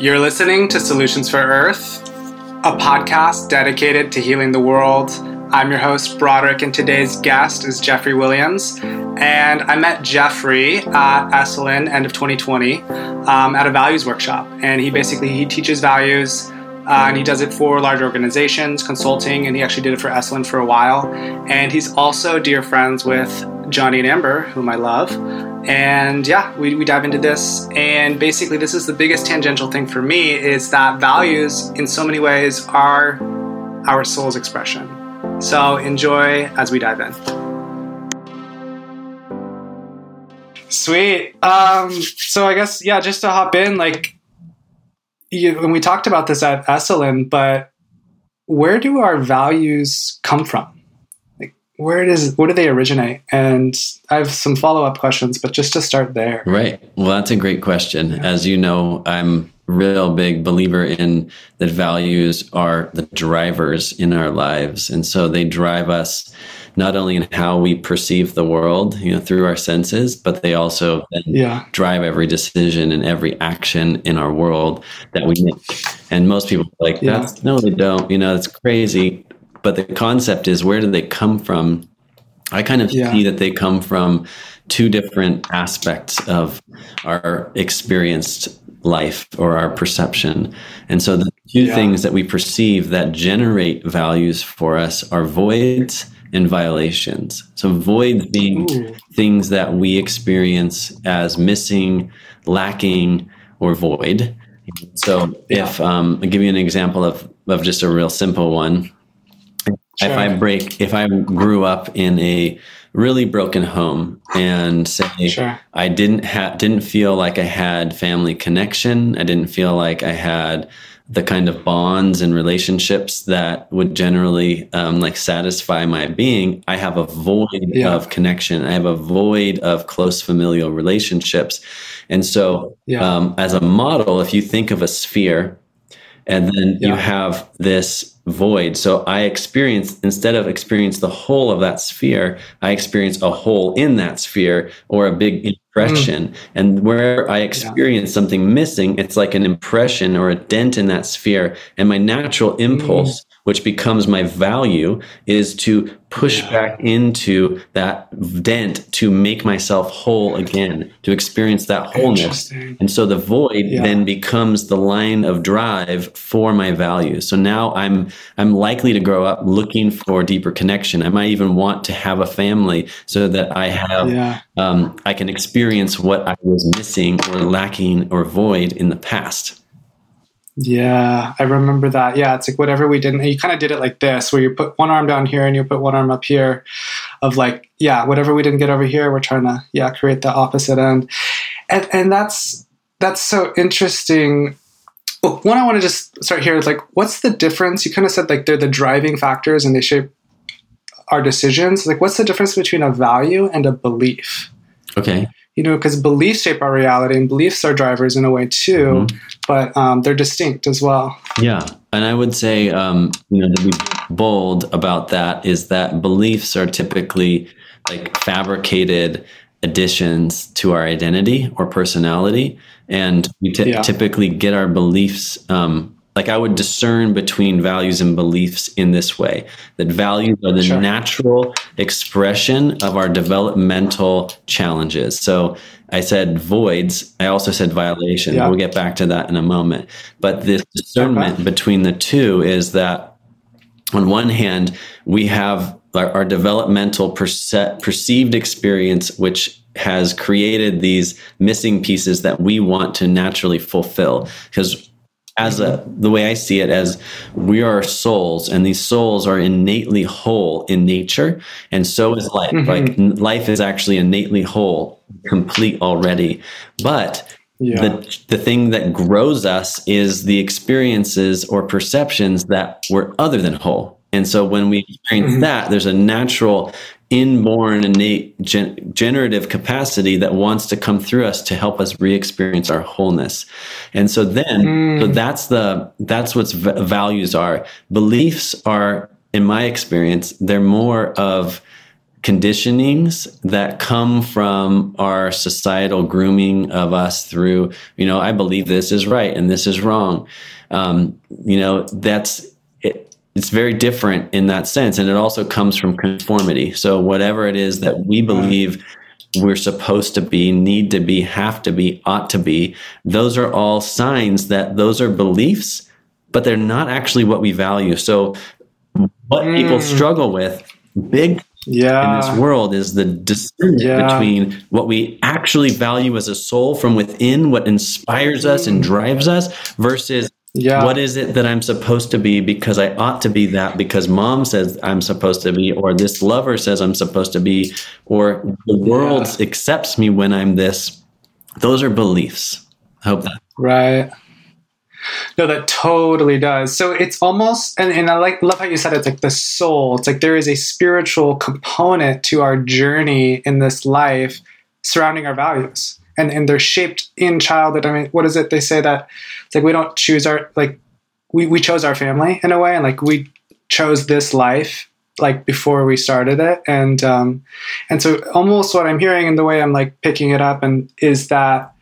You're listening to Solutions for Earth, a podcast dedicated to healing the world. I'm your host, Broderick, and today's guest is Jeffrey Williams. And I met Jeffrey at Esalen end of 2020 um, at a values workshop. And he basically he teaches values. Uh, and he does it for large organizations, consulting, and he actually did it for Esalen for a while. And he's also dear friends with Johnny and Amber, whom I love. And yeah, we, we dive into this. And basically, this is the biggest tangential thing for me is that values, in so many ways, are our soul's expression. So enjoy as we dive in. Sweet. Um, so I guess, yeah, just to hop in, like, you, and we talked about this at Esalen, but where do our values come from? Where does where do they originate? And I have some follow up questions, but just to start there. Right. Well, that's a great question. Yeah. As you know, I'm real big believer in that values are the drivers in our lives, and so they drive us not only in how we perceive the world, you know, through our senses, but they also yeah. drive every decision and every action in our world that we make. And most people are like, yeah. no, they don't. You know, it's crazy but the concept is where do they come from? I kind of yeah. see that they come from two different aspects of our experienced life or our perception. And so the two yeah. things that we perceive that generate values for us are voids and violations. So voids being Ooh. things that we experience as missing, lacking, or void. So yeah. if um, I'll give you an example of, of just a real simple one. Sure. If I break, if I grew up in a really broken home and say sure. I didn't have, didn't feel like I had family connection, I didn't feel like I had the kind of bonds and relationships that would generally um, like satisfy my being i have a void yeah. of connection i have a void of close familial relationships and so yeah. um, as a model if you think of a sphere and then yeah. you have this void. So I experience, instead of experience the whole of that sphere, I experience a hole in that sphere or a big impression. Mm. And where I experience yeah. something missing, it's like an impression or a dent in that sphere. And my natural impulse which becomes my value, is to push yeah. back into that dent to make myself whole again, to experience that wholeness. And so the void yeah. then becomes the line of drive for my value. So now I'm I'm likely to grow up looking for deeper connection. I might even want to have a family so that I have yeah. um, I can experience what I was missing or lacking or void in the past. Yeah, I remember that. Yeah, it's like whatever we didn't, you kind of did it like this, where you put one arm down here and you put one arm up here, of like, yeah, whatever we didn't get over here, we're trying to, yeah, create the opposite end, and and that's that's so interesting. Well, one, I want to just start here is like, what's the difference? You kind of said like they're the driving factors and they shape our decisions. Like, what's the difference between a value and a belief? Okay you know, because beliefs shape our reality and beliefs are drivers in a way too, mm-hmm. but um, they're distinct as well. Yeah. And I would say, um, you know, to be bold about that is that beliefs are typically like fabricated additions to our identity or personality. And we t- yeah. typically get our beliefs um, like I would discern between values and beliefs in this way that values are the sure. natural expression of our developmental challenges. So I said voids. I also said violations. Yeah. We'll get back to that in a moment. But this discernment okay. between the two is that on one hand, we have our, our developmental perce- perceived experience, which has created these missing pieces that we want to naturally fulfill. Because as a the way I see it as we are souls and these souls are innately whole in nature and so is life mm-hmm. like life is actually innately whole complete already but yeah. the the thing that grows us is the experiences or perceptions that were other than whole and so when we experience mm-hmm. that there's a natural inborn innate gen- generative capacity that wants to come through us to help us re-experience our wholeness and so then mm. so that's the that's what v- values are beliefs are in my experience they're more of conditionings that come from our societal grooming of us through, you know, I believe this is right and this is wrong. Um, you know, that's it's very different in that sense. And it also comes from conformity. So, whatever it is that we believe we're supposed to be, need to be, have to be, ought to be, those are all signs that those are beliefs, but they're not actually what we value. So, what mm. people struggle with, big yeah. in this world is the discernment yeah. between what we actually value as a soul from within, what inspires us and drives us, versus yeah. what is it that I'm supposed to be because I ought to be that because mom says I'm supposed to be, or this lover says I'm supposed to be, or the world yeah. accepts me when I'm this. Those are beliefs. I hope that. Right. No, that totally does. So it's almost, and, and I like love how you said it's like the soul. It's like there is a spiritual component to our journey in this life surrounding our values. And, and they're shaped in childhood. I mean, what is it they say that it's like we don't choose our like we, we chose our family in a way and like we chose this life like before we started it and um and so almost what i'm hearing and the way i'm like picking it up and is that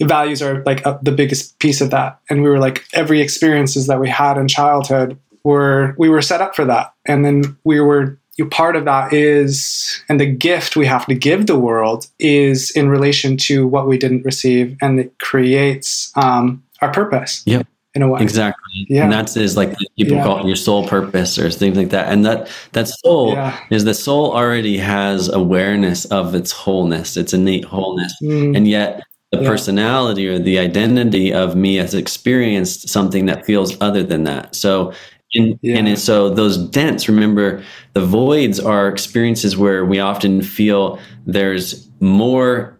the values are like uh, the biggest piece of that. And we were like every experiences that we had in childhood were we were set up for that. And then we were you part of that is and the gift we have to give the world is in relation to what we didn't receive and it creates um, our purpose. Yep in a way. Exactly. Yeah. And that's is like people yeah. call it your soul purpose or things like that. And that that soul yeah. is the soul already has awareness of its wholeness, its innate wholeness. Mm. And yet the yeah. personality or the identity of me has experienced something that feels other than that. So, in, yeah. and so those dents, remember, the voids are experiences where we often feel there's more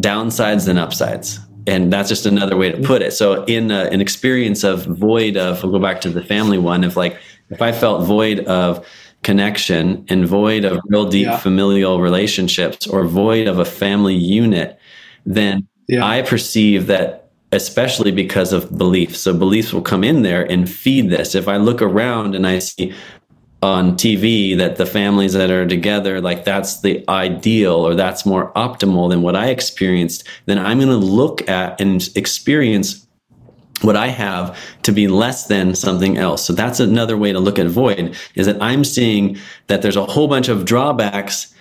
downsides than upsides. And that's just another way to put it. So, in a, an experience of void of, we'll go back to the family one, if like, if I felt void of connection and void of real deep yeah. familial relationships or void of a family unit, then yeah. I perceive that especially because of beliefs. So beliefs will come in there and feed this. If I look around and I see on TV that the families that are together, like that's the ideal or that's more optimal than what I experienced, then I'm going to look at and experience what I have to be less than something else. So that's another way to look at void is that I'm seeing that there's a whole bunch of drawbacks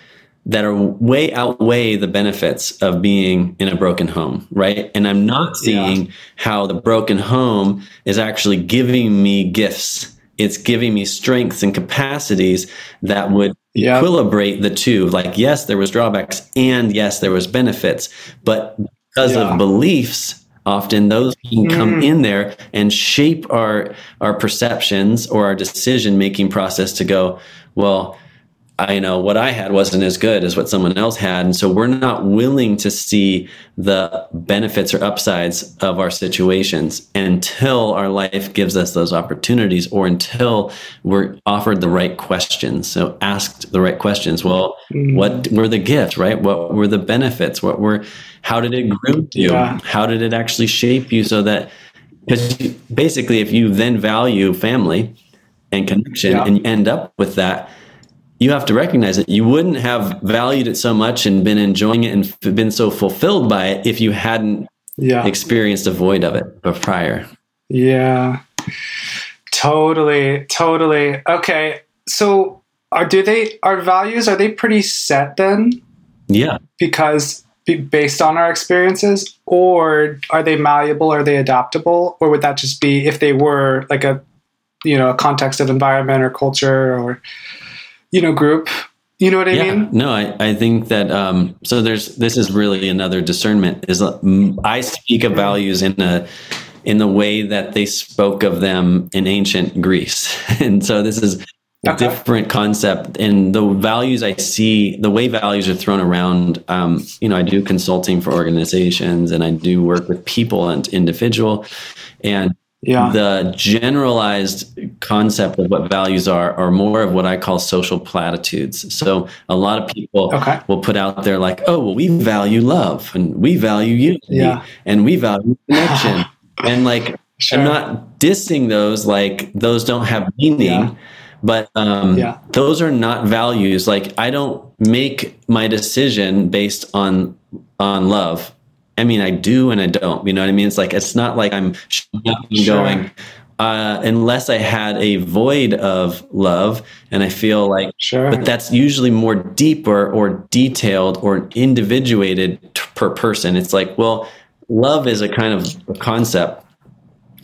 that are way outweigh the benefits of being in a broken home, right? And I'm not seeing yeah. how the broken home is actually giving me gifts. It's giving me strengths and capacities that would yep. equilibrate the two. Like, yes, there was drawbacks and yes, there was benefits, but because yeah. of beliefs, often those can come mm. in there and shape our our perceptions or our decision making process to go, well, I know what I had wasn't as good as what someone else had. And so we're not willing to see the benefits or upsides of our situations until our life gives us those opportunities or until we're offered the right questions. So asked the right questions. Well, mm-hmm. what were the gifts, right? What were the benefits? What were, how did it groom you? Yeah. How did it actually shape you so that, because basically, if you then value family and connection yeah. and you end up with that, you have to recognize it. You wouldn't have valued it so much and been enjoying it and been so fulfilled by it if you hadn't yeah. experienced a void of it prior. Yeah. Totally, totally. Okay. So are do they our values are they pretty set then? Yeah. Because based on our experiences or are they malleable are they adaptable or would that just be if they were like a you know a context of environment or culture or you know group you know what I yeah, mean? No, I, I think that um, so there's this is really another discernment is uh, I speak of values in a in the way that they spoke of them in ancient Greece. And so this is a okay. different concept and the values I see, the way values are thrown around, um, you know, I do consulting for organizations and I do work with people and individual and yeah. the generalized concept of what values are are more of what I call social platitudes. So a lot of people okay. will put out there like, "Oh, well, we value love and we value unity yeah. and we value connection," and like sure. I'm not dissing those. Like those don't have meaning. Yeah. But um, yeah. those are not values. Like I don't make my decision based on on love. I mean, I do and I don't. You know what I mean? It's like it's not like I'm sure. going. Uh, unless I had a void of love, and I feel like, sure. but that's usually more deeper or detailed or individuated t- per person. It's like, well, love is a kind of a concept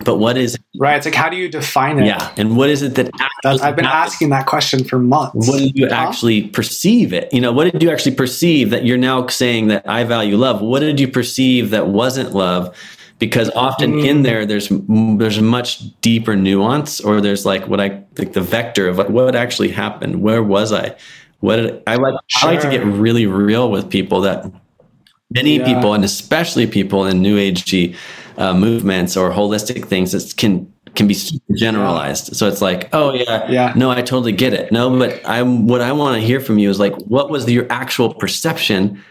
but what is it? right? It's like how do you define it? Yeah, and what is it that I've been happens? asking that question for months. What did you huh? actually perceive it? You know, what did you actually perceive that you're now saying that I value love? What did you perceive that wasn't love? Because often mm. in there, there's there's much deeper nuance, or there's like what I like the vector of like what actually happened. Where was I? What did I like? Sure. I like to get really real with people that many yeah. people, and especially people in New Agey uh, movements or holistic things that can can be generalized. So it's like, oh yeah, yeah, no, I totally get it. No, but I'm what I want to hear from you is like, what was your actual perception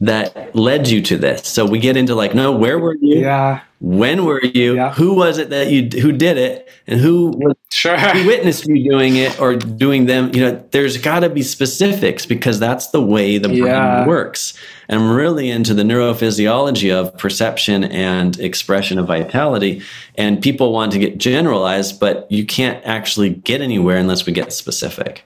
that led you to this? So we get into like, no, where were you? Yeah. When were you? Yeah. Who was it that you who did it, and who was, sure who witnessed you doing it or doing them? You know, there's got to be specifics because that's the way the brain yeah. works. And I'm really into the neurophysiology of perception and expression of vitality. And people want to get generalized, but you can't actually get anywhere unless we get specific.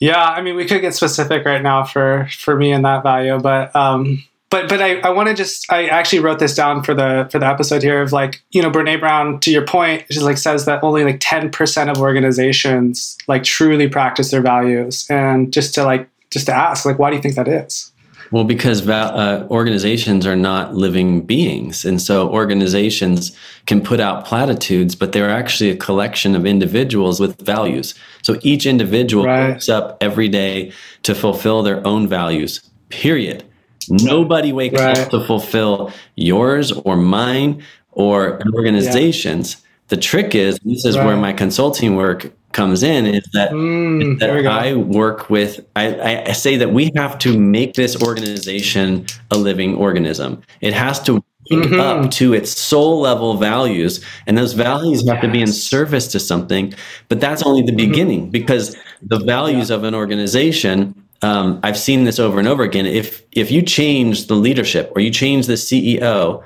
Yeah, I mean, we could get specific right now for for me and that value, but um, but but I, I want to just I actually wrote this down for the for the episode here of like you know Brene Brown to your point she like says that only like ten percent of organizations like truly practice their values and just to like just to ask like why do you think that is well because uh, organizations are not living beings and so organizations can put out platitudes but they're actually a collection of individuals with values so each individual right. wakes up every day to fulfill their own values period Nobody wakes right. up to fulfill yours or mine or organizations. Yeah. The trick is this is right. where my consulting work comes in is that, mm, is that I work with I, I say that we have to make this organization a living organism. It has to Mm-hmm. up to its soul level values and those values have to be in service to something but that's only the mm-hmm. beginning because the values yeah. of an organization um, I've seen this over and over again. If if you change the leadership or you change the CEO,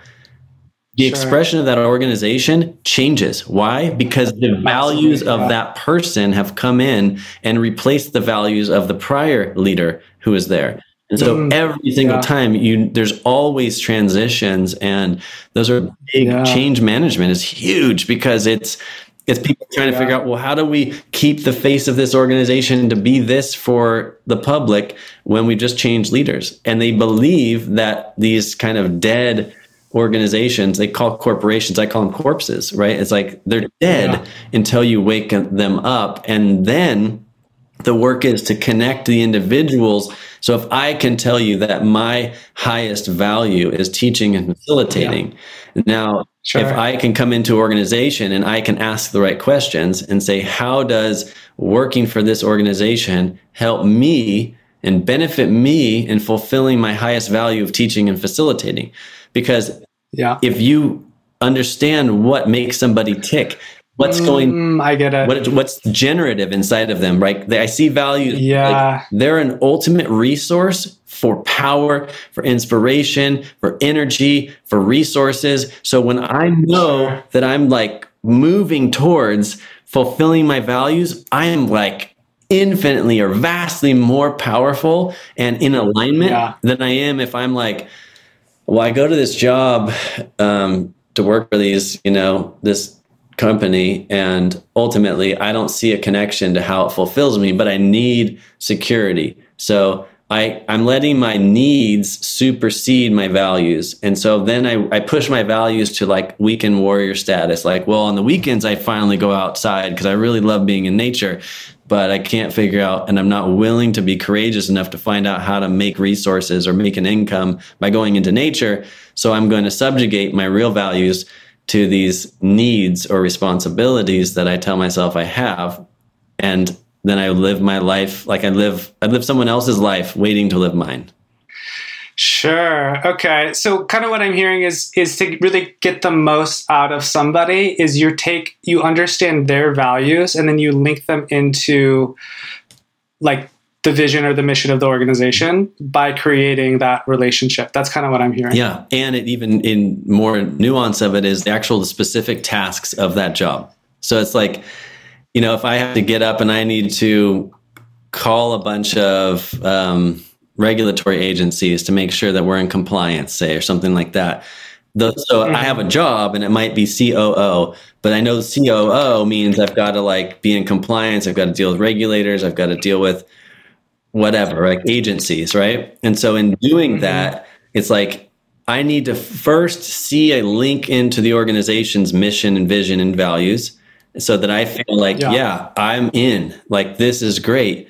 the sure. expression of that organization changes. Why? Because the values of that person have come in and replaced the values of the prior leader who was there. And so mm, every single yeah. time you there's always transitions and those are big yeah. change management is huge because it's it's people trying to figure out well how do we keep the face of this organization to be this for the public when we just change leaders and they believe that these kind of dead organizations they call corporations i call them corpses right it's like they're dead yeah. until you wake them up and then the work is to connect the individuals so if i can tell you that my highest value is teaching and facilitating yeah. now Sure. If I can come into organization and I can ask the right questions and say, how does working for this organization help me and benefit me in fulfilling my highest value of teaching and facilitating? Because yeah. if you understand what makes somebody tick, what's going mm, i get it what, what's generative inside of them right they, i see value yeah like they're an ultimate resource for power for inspiration for energy for resources so when i know that i'm like moving towards fulfilling my values i am like infinitely or vastly more powerful and in alignment yeah. than i am if i'm like well i go to this job um, to work for these you know this company and ultimately I don't see a connection to how it fulfills me but I need security so I, I'm letting my needs supersede my values. And so then I, I push my values to like weekend warrior status. Like, well, on the weekends, I finally go outside because I really love being in nature, but I can't figure out, and I'm not willing to be courageous enough to find out how to make resources or make an income by going into nature. So I'm going to subjugate my real values to these needs or responsibilities that I tell myself I have. And then I live my life like I live I live someone else's life waiting to live mine. Sure. Okay. So kind of what I'm hearing is is to really get the most out of somebody is you take you understand their values and then you link them into like the vision or the mission of the organization by creating that relationship. That's kind of what I'm hearing. Yeah. And it even in more nuance of it is the actual the specific tasks of that job. So it's like, you know, if I have to get up and I need to call a bunch of um, regulatory agencies to make sure that we're in compliance, say, or something like that. The, so mm-hmm. I have a job and it might be COO, but I know COO means I've got to like be in compliance. I've got to deal with regulators. I've got to deal with whatever, like agencies, right? And so in doing mm-hmm. that, it's like I need to first see a link into the organization's mission and vision and values so that I feel like, yeah, yeah I'm in. Like this is great.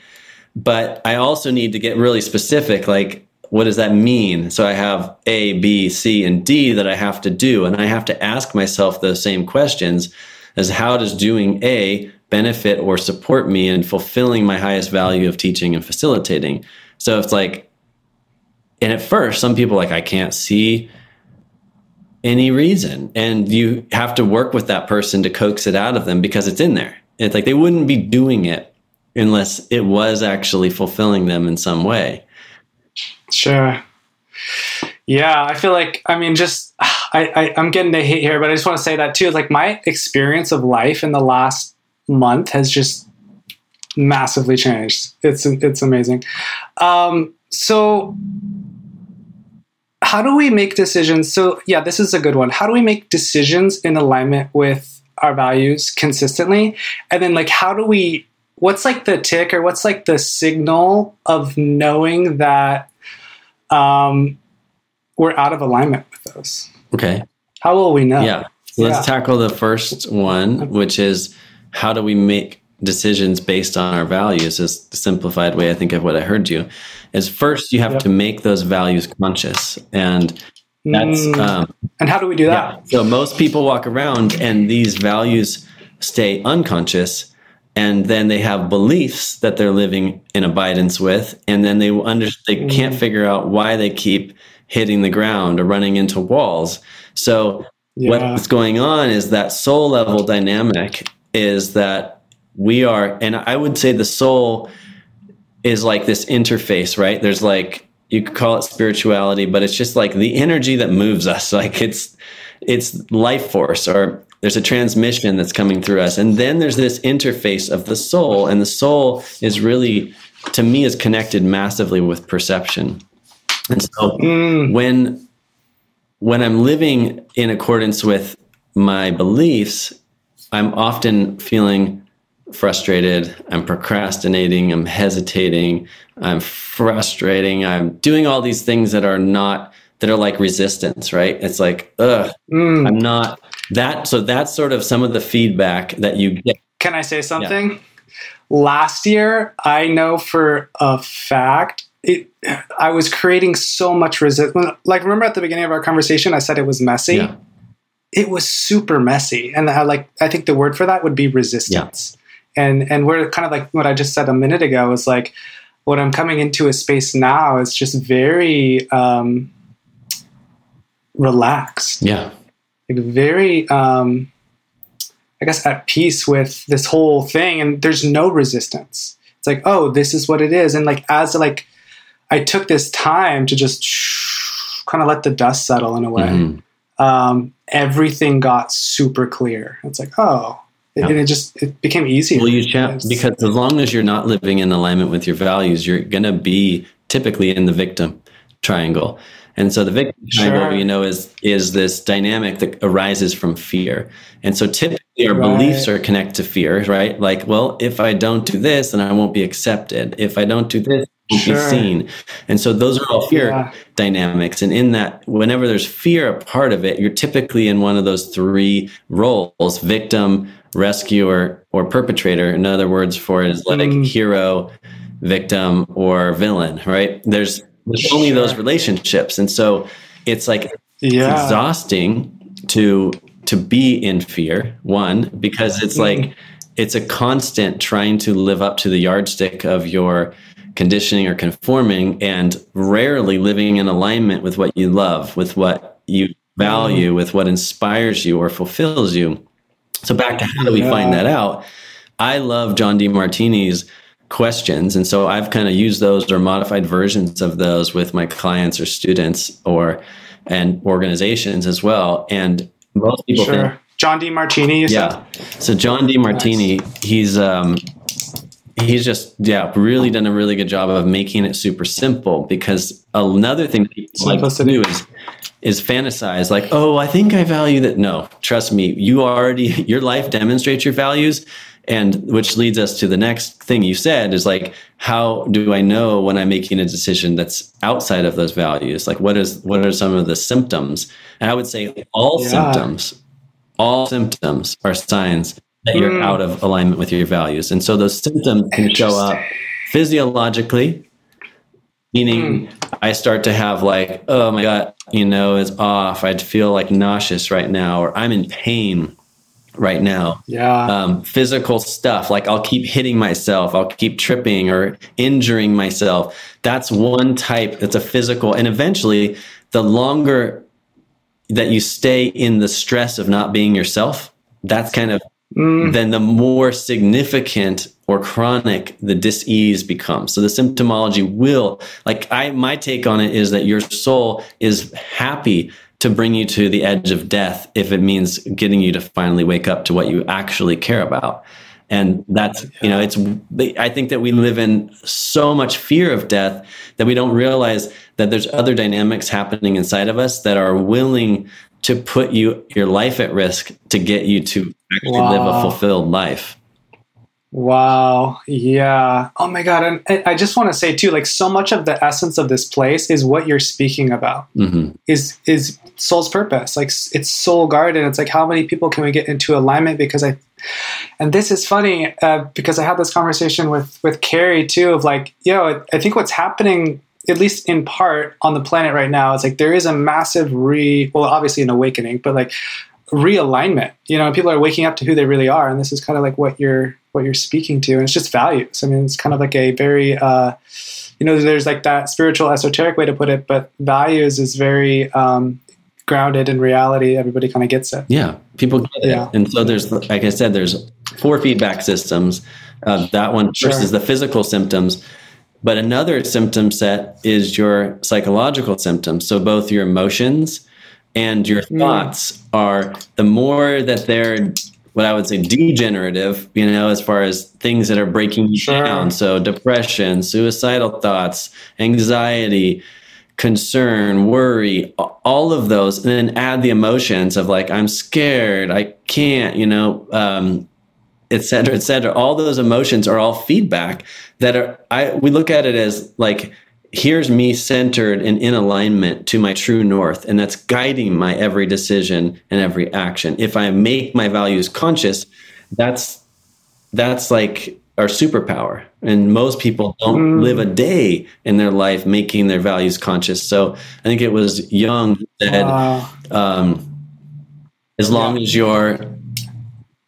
But I also need to get really specific like what does that mean? So I have A, B, C, and D that I have to do. And I have to ask myself those same questions as how does doing A benefit or support me in fulfilling my highest value of teaching and facilitating. So it's like, and at first, some people like, I can't see any reason. And you have to work with that person to coax it out of them because it's in there. It's like they wouldn't be doing it unless it was actually fulfilling them in some way. Sure. Yeah, I feel like I mean, just I, I I'm getting the hate here, but I just want to say that too. Like my experience of life in the last month has just massively changed. It's it's amazing. Um, so how do we make decisions? So yeah, this is a good one. How do we make decisions in alignment with our values consistently? And then like how do we what's like the tick or what's like the signal of knowing that um, we're out of alignment with those? Okay. How will we know? Yeah. Let's yeah. tackle the first one, which is how do we make decisions based on our values is the simplified way i think of what i heard you is first you have yep. to make those values conscious and that's mm. um, and how do we do that yeah. so most people walk around and these values stay unconscious and then they have beliefs that they're living in abidance with and then they under they mm. can't figure out why they keep hitting the ground or running into walls so yeah. what's going on is that soul level dynamic is that we are, and I would say the soul is like this interface, right? There's like, you could call it spirituality, but it's just like the energy that moves us. Like it's, it's life force or there's a transmission that's coming through us. And then there's this interface of the soul. And the soul is really, to me, is connected massively with perception. And so mm. when, when I'm living in accordance with my beliefs, I'm often feeling frustrated. I'm procrastinating. I'm hesitating. I'm frustrating. I'm doing all these things that are not, that are like resistance, right? It's like, ugh, mm. I'm not that. So that's sort of some of the feedback that you get. Can I say something? Yeah. Last year, I know for a fact, it, I was creating so much resistance. Like, remember at the beginning of our conversation, I said it was messy. Yeah it was super messy and I like I think the word for that would be resistance. Yeah. And and we're kind of like what I just said a minute ago is like what I'm coming into a space now is just very um, relaxed. Yeah. Like very um, I guess at peace with this whole thing and there's no resistance. It's like, oh, this is what it is. And like as like I took this time to just kind of let the dust settle in a way. Mm-hmm um, everything got super clear. It's like, oh, yeah. and it just it became easy. Well, you because as long as you're not living in alignment with your values, you're going to be typically in the victim triangle. And so the victim triangle, you know, is is this dynamic that arises from fear. And so typically our right. beliefs are connected to fear, right? Like, well, if I don't do this, then I won't be accepted. If I don't do this, sure. be seen. And so those are all fear yeah. dynamics. And in that, whenever there's fear a part of it, you're typically in one of those three roles victim, rescuer, or perpetrator. In other words, for it is like mm. hero, victim, or villain, right? There's, sure. only those relationships. And so it's like yeah. exhausting to to be in fear one because it's mm. like it's a constant trying to live up to the yardstick of your conditioning or conforming and rarely living in alignment with what you love, with what you value, mm-hmm. with what inspires you or fulfills you. So back to how do we yeah. find that out? I love John Demartini's questions. And so I've kind of used those or modified versions of those with my clients or students or and organizations as well. And most people sure. think John Demartini. yeah. Said? So John Demartini, nice. he's um, he's just yeah really done a really good job of making it super simple because another thing that people like to do is is fantasize like oh i think i value that no trust me you already your life demonstrates your values and which leads us to the next thing you said is like how do i know when i'm making a decision that's outside of those values like what is what are some of the symptoms and i would say all yeah. symptoms all symptoms are signs that you're mm. out of alignment with your values. And so those symptoms can show up physiologically, meaning mm. I start to have like, oh my God, you know, is off. I'd feel like nauseous right now, or I'm in pain right now. Yeah. Um, physical stuff, like I'll keep hitting myself, I'll keep tripping or injuring myself. That's one type, that's a physical. And eventually, the longer that you stay in the stress of not being yourself, that's kind of mm. then the more significant or chronic the disease becomes. So the symptomology will, like I, my take on it is that your soul is happy to bring you to the edge of death if it means getting you to finally wake up to what you actually care about. And that's, you know, it's, I think that we live in so much fear of death that we don't realize that there's other dynamics happening inside of us that are willing to put you your life at risk to get you to actually wow. live a fulfilled life. Wow. Yeah. Oh my God. And I just want to say too, like so much of the essence of this place is what you're speaking about. Mm-hmm. Is is soul's purpose. Like it's soul garden. It's like how many people can we get into alignment? Because I, and this is funny uh, because I had this conversation with with Carrie too of like, yo, I think what's happening at least in part on the planet right now it's like there is a massive re well obviously an awakening but like realignment you know people are waking up to who they really are and this is kind of like what you're what you're speaking to and it's just values i mean it's kind of like a very uh you know there's like that spiritual esoteric way to put it but values is very um grounded in reality everybody kind of gets it yeah people get it yeah. and so there's like i said there's four feedback systems uh, that one sure. versus the physical symptoms but another symptom set is your psychological symptoms. So both your emotions and your hmm. thoughts mm. are the more that they're what I would say degenerative, you know, as far as things that are breaking you sure. down. So depression, suicidal thoughts, anxiety, concern, worry, all of those, and then add the emotions of like, I'm scared, I can't, you know, um, et cetera, et cetera. All those emotions are all feedback that are, I, we look at it as like, here's me centered and in alignment to my true north. And that's guiding my every decision and every action. If I make my values conscious, that's, that's like our superpower. And most people don't mm. live a day in their life making their values conscious. So I think it was Jung that wow. um, as long as you're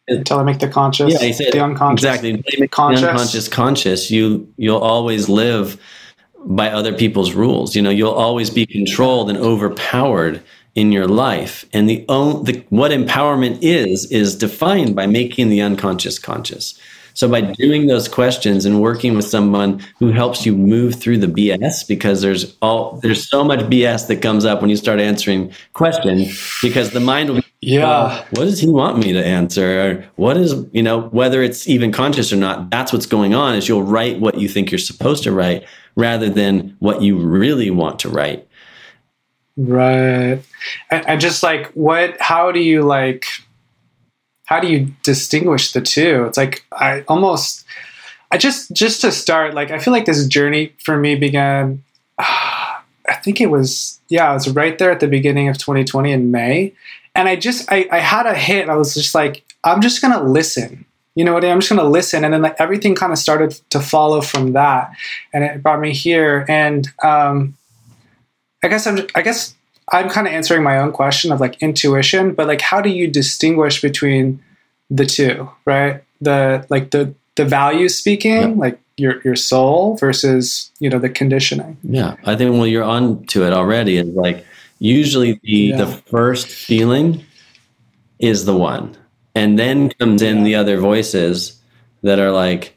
until I make the conscious, yeah, said, the unconscious, exactly. Make conscious. The unconscious conscious. You you'll always live by other people's rules. You know, you'll always be controlled and overpowered in your life. And the, the what empowerment is is defined by making the unconscious conscious. So by doing those questions and working with someone who helps you move through the BS, because there's all there's so much BS that comes up when you start answering questions, because the mind will be, yeah, what does he want me to answer? Or what is you know whether it's even conscious or not? That's what's going on. Is you'll write what you think you're supposed to write rather than what you really want to write. Right. And, and just like what? How do you like? How do you distinguish the two? It's like I almost I just just to start like I feel like this journey for me began I think it was yeah, it was right there at the beginning of 2020 in May. And I just I, I had a hit. I was just like, I'm just gonna listen. You know what I mean? I'm just gonna listen. And then like everything kind of started to follow from that. And it brought me here. And um I guess I'm I guess I'm kind of answering my own question of like intuition, but like how do you distinguish between the two, right? The like the the value speaking, like your your soul versus you know the conditioning. Yeah, I think well, you're on to it already. Is like usually the Yeah. the first feeling is the one, and then comes in the other voices that are like,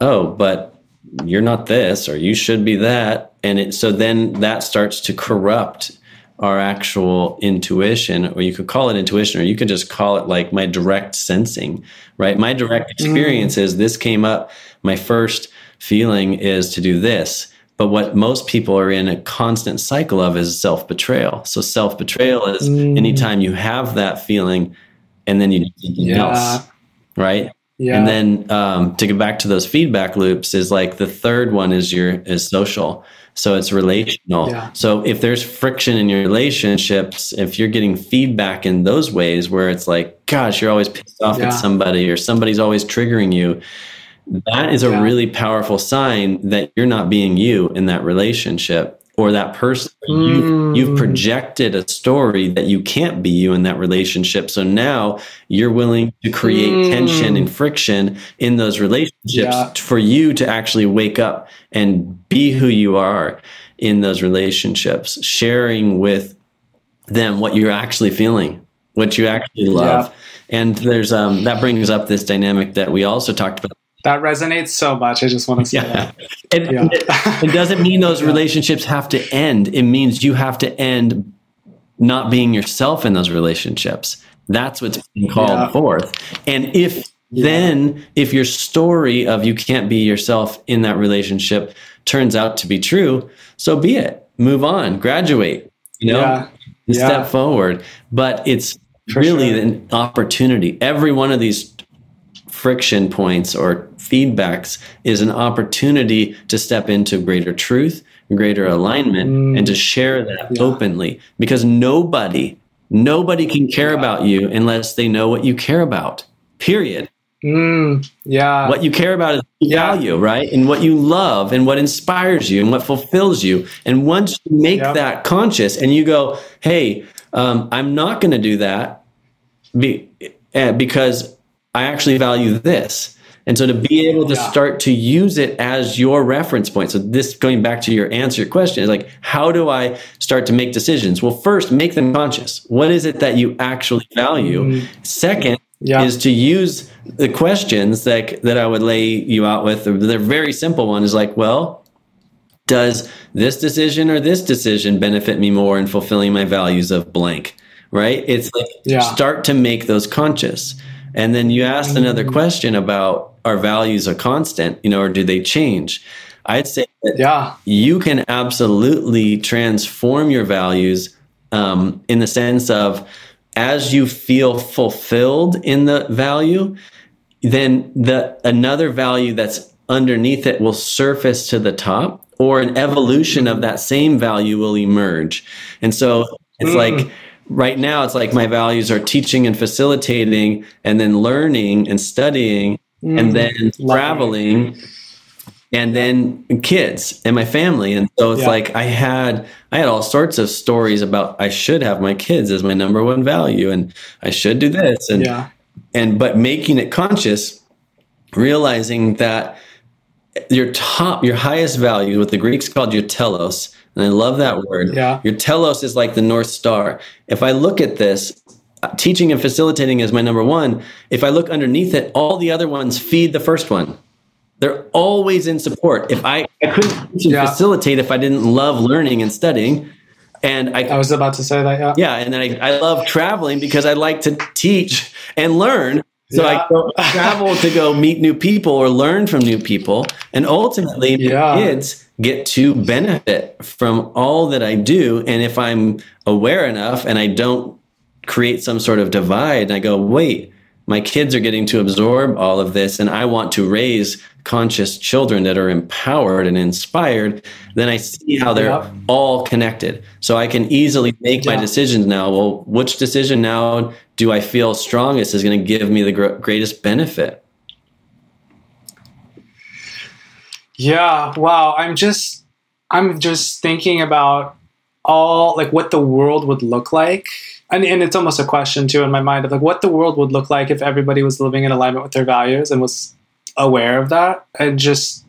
oh, but you're not this, or you should be that, and it so then that starts to corrupt our actual intuition, or you could call it intuition, or you could just call it like my direct sensing, right? My direct experience is this came up. My first feeling is to do this. But what most people are in a constant cycle of is self betrayal. So self betrayal is anytime you have that feeling and then you do something Yeah. else, right? Yeah. And then um, to get back to those feedback loops is like the third one is your is social. So it's relational. Yeah. So if there's friction in your relationships, if you're getting feedback in those ways where it's like, gosh, you're always pissed off Yeah. at somebody or somebody's always triggering you, that is a Yeah. really powerful sign that you're not being you in that relationship or that person. Mm. You've, you've projected a story that you can't be you in that relationship. So now you're willing to create Mm. tension and friction in those relationships Yeah. for you to actually wake up and be who you are in those relationships, sharing with them what you're actually feeling, what you actually love. And there's um that brings up this dynamic that we also talked about. That resonates so much. I just want to say Yeah. that. It, Yeah. it, it doesn't mean those relationships have to end. It means you have to end not being yourself in those relationships. That's what's being called Yeah. forth. And if then if your story of you can't be yourself in that relationship turns out to be true, so be it. Move on, graduate, you know, Yeah. Yeah. step forward. But it's For really sure. an opportunity. Every one of these friction points or feedbacks is an opportunity to step into greater truth, greater alignment, and to share that Mm. Yeah. openly because nobody, nobody can care about you unless they know what you care about. Period. Mm, yeah. What you care about is Yeah. value, right? And what you love and what inspires you and what fulfills you. And once you make Yep. that conscious and you go, hey, um, I'm not going to do that be, uh, because I actually value this. And so to be able to Yeah. start to use it as your reference point. So this going back to your answer your question is like, how do I start to make decisions? Well, first make them conscious. What is it that you actually value? Mm-hmm. Second Yeah. is to use the questions that that I would lay you out with. They're very simple one is like, well, does this decision or this decision benefit me more in fulfilling my values of blank? Right? It's like Yeah. start to make those conscious. And then you asked another question about are values a constant, you know, or do they change? I'd say that yeah. you can absolutely transform your values um, in the sense of as you feel fulfilled in the value, then the another value that's underneath it will surface to the top, or an evolution of that same value will emerge. And so it's like right now, it's like my values are teaching and facilitating, and then learning and studying, and mm. then Lovely. traveling and then kids and my family and so it's Yeah. like i had i had all sorts of stories about i should have my kids as my number one value and i should do this and Yeah. and but making it conscious realizing that your top your highest value what the greeks called your telos and i love that word Yeah. your telos is like the north star if i look at this uh, teaching and facilitating is my number one if i look underneath it all the other ones feed the first one they're always in support if i, I couldn't teach and Yeah. facilitate if i didn't love learning and studying and I, I was about to say that. Yeah. yeah, and then I, I love traveling because I like to teach and learn. So Yeah. I travel to go meet new people or learn from new people. And ultimately, Yeah. kids get to benefit from all that I do. And if I'm aware enough and I don't create some sort of divide, and I go, wait, my kids are getting to absorb all of this, and I want to raise conscious children that are empowered and inspired, then I see how they're Yeah. all connected. So I can easily make my decisions now. Well, which decision now do I feel strongest is going to give me the gr- greatest benefit? Yeah. Wow. I'm just, I'm just thinking about all like what the world would look like. And, and it's almost a question too in my mind of like what the world would look like if everybody was living in alignment with their values and was aware of that. And just,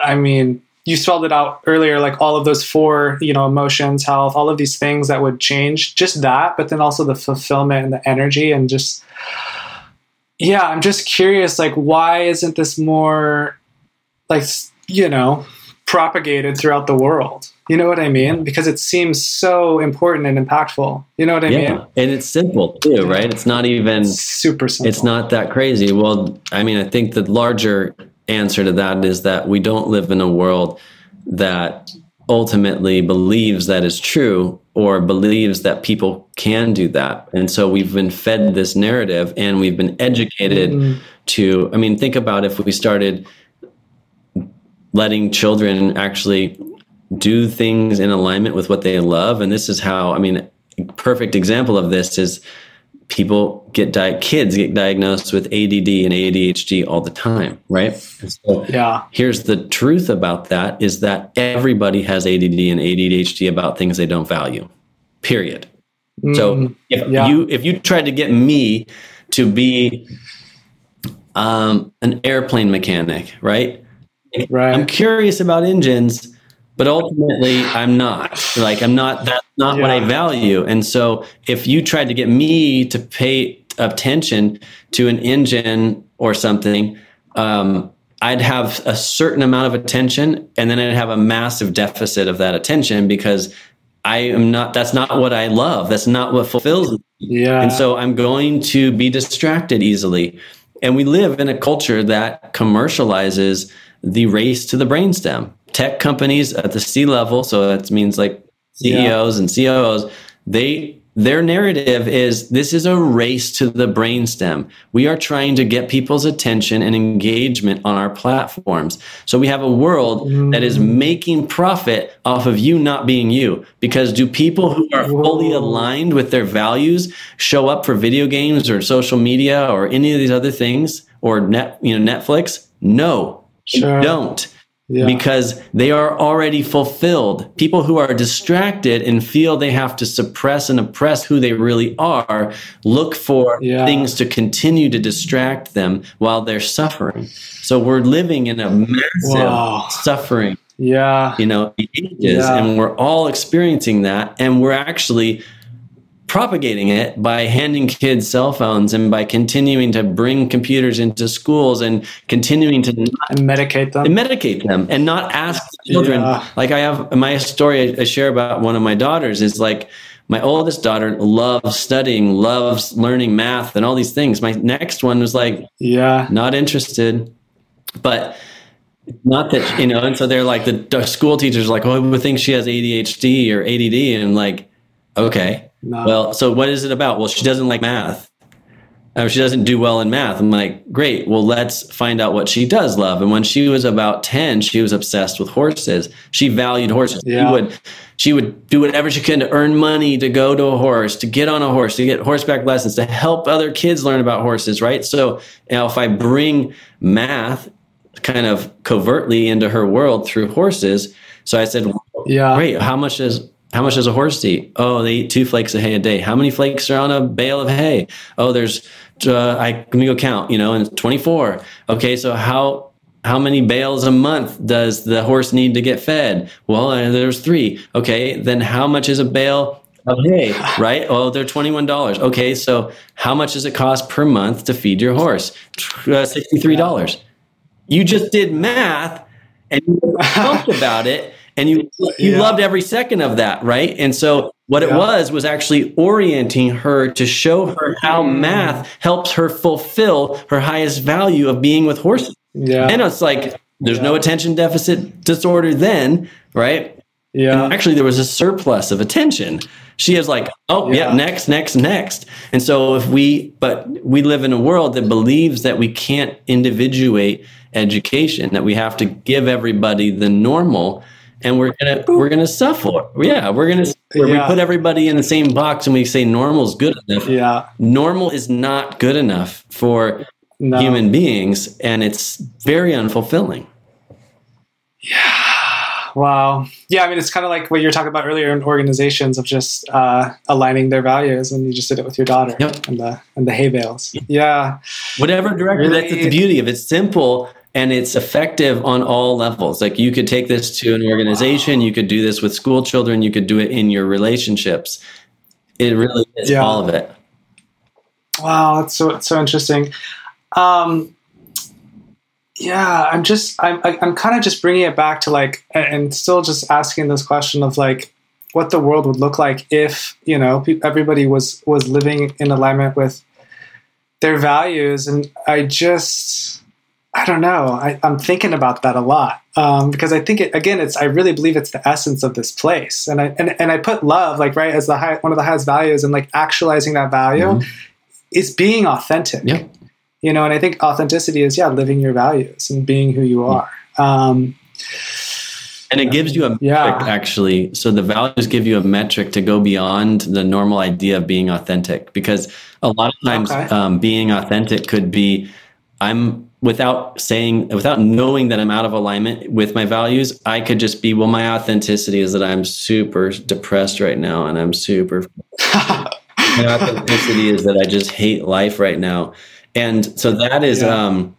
I mean, you spelled it out earlier, like all of those four, you know, emotions, health, all of these things that would change. Just that, but then also the fulfillment and the energy, and just yeah, I'm just curious, like, why isn't this more like you know propagated throughout the world? You know what I mean? Because it seems so important and impactful. You know what I yeah. mean? And it's simple too, right? It's not even super simple. It's not that crazy. Well, I mean, I think the larger answer to that is that we don't live in a world that ultimately believes that is true or believes that people can do that. And so we've been fed this narrative and we've been educated mm-hmm. to, I mean, think about if we started letting children actually do things in alignment with what they love. And this is how, I mean, perfect example of this is people get di- kids get diagnosed with ADD and ADHD all the time, right? So yeah. Here's the truth about that is that everybody has ADD and ADHD about things they don't value. Period. Mm, so if yeah. you if you tried to get me to be um, an airplane mechanic, right? Right. I'm curious about engines but ultimately i'm not. Like i'm not that's not yeah. what i value. And so if you tried to get me to pay attention to an engine or something um, i'd have a certain amount of attention and then i'd have a massive deficit of that attention because i am not that's not what i love. That's not what fulfills me. Yeah. And so i'm going to be distracted easily. And we live in a culture that commercializes the race to the brainstem tech companies at the C level, so that means like CEOs yeah. and COOs, they their narrative is this is a race to the brainstem. We are trying to get people's attention and engagement on our platforms. So we have a world mm. that is making profit off of you not being you. Because do people who are Whoa. fully aligned with their values show up for video games or social media or any of these other things or net, you know, Netflix? No, sure. don't yeah. because they are already fulfilled. People who are distracted and feel they have to suppress and oppress who they really are look for yeah. things to continue to distract them while they're suffering. So we're living in a massive wow. suffering. Yeah. You know, ages, yeah. and we're all experiencing that. And we're actually propagating it by handing kids cell phones and by continuing to bring computers into schools and continuing to and medicate them? And medicate them and not ask children. Yeah. like i have my story i share about one of my daughters is like my oldest daughter loves studying loves learning math and all these things. My next one was like yeah. not interested. But not that you know and so they're like the, the school teachers like oh we think she has adhd or add and like okay no. Well, so what is it about? Well, she doesn't like math. Uh, she doesn't do well in math. I'm like, great. Well, let's find out what she does love. And when she was about 10, she was obsessed with horses. She valued horses. Yeah. She would, she would do whatever she could to earn money, to go to a horse, to get on a horse, to get horseback lessons, to help other kids learn about horses, right? So you know, if I bring math kind of covertly into her world through horses, so I said, yeah, great. How much is how much does a horse eat? Oh, they eat two flakes of hay a day. How many flakes are on a bale of hay? Oh, there's, uh, I, me go count, you know, and 24. Okay. So how, how many bales a month does the horse need to get fed? Well, uh, there's three. Okay. Then how much is a bale of hay, right? Oh, they're $21. Okay. So how much does it cost per month to feed your horse? Uh, $63. You just did math and you talked about it and you you yeah. loved every second of that right and so what yeah. it was was actually orienting her to show her how mm. math helps her fulfill her highest value of being with horses yeah and it's like there's yeah. no attention deficit disorder then right yeah and actually there was a surplus of attention she is like oh yeah. next next next and so if we but we live in a world that believes that we can't individuate education that we have to give everybody the normal and we're gonna we're gonna suffer. Yeah, we're gonna yeah. we put everybody in the same box and we say normal is good enough. Yeah, normal is not good enough for no. human beings, and it's very unfulfilling. Yeah. Wow. Yeah, I mean, it's kind of like what you were talking about earlier in organizations of just uh, aligning their values, and you just did it with your daughter yep. and the and the hay bales. Yeah. Whatever direction. Really, that's the beauty of it. It's simple and it's effective on all levels. Like you could take this to an organization, you could do this with school children, you could do it in your relationships. It really is Yeah. all of it. Wow, that's so it's so interesting. Um, yeah, I'm just I'm I- I'm kind of just bringing it back to like and- and still just asking this question of like what the world would look like if you know everybody was was living in alignment with their values, and I just I don't know. I, I'm thinking about that a lot um, because I think it again. It's I really believe it's the essence of this place, and I and, and I put love like right as the high, one of the highest values, and like actualizing that value Mhm. is being authentic. Yeah. You know, and I think authenticity is yeah, living your values and being who you are. Um, And it gives you a Yeah. actually. So the values give you a metric to go beyond the normal idea of being authentic. Because a lot of times, Okay. um, being authentic could be I'm without saying, without knowing that I'm out of alignment with my values, I could just be, well, my authenticity is that I'm super depressed right now and I'm super my authenticity is that I just hate life right now. And so that is Yeah. um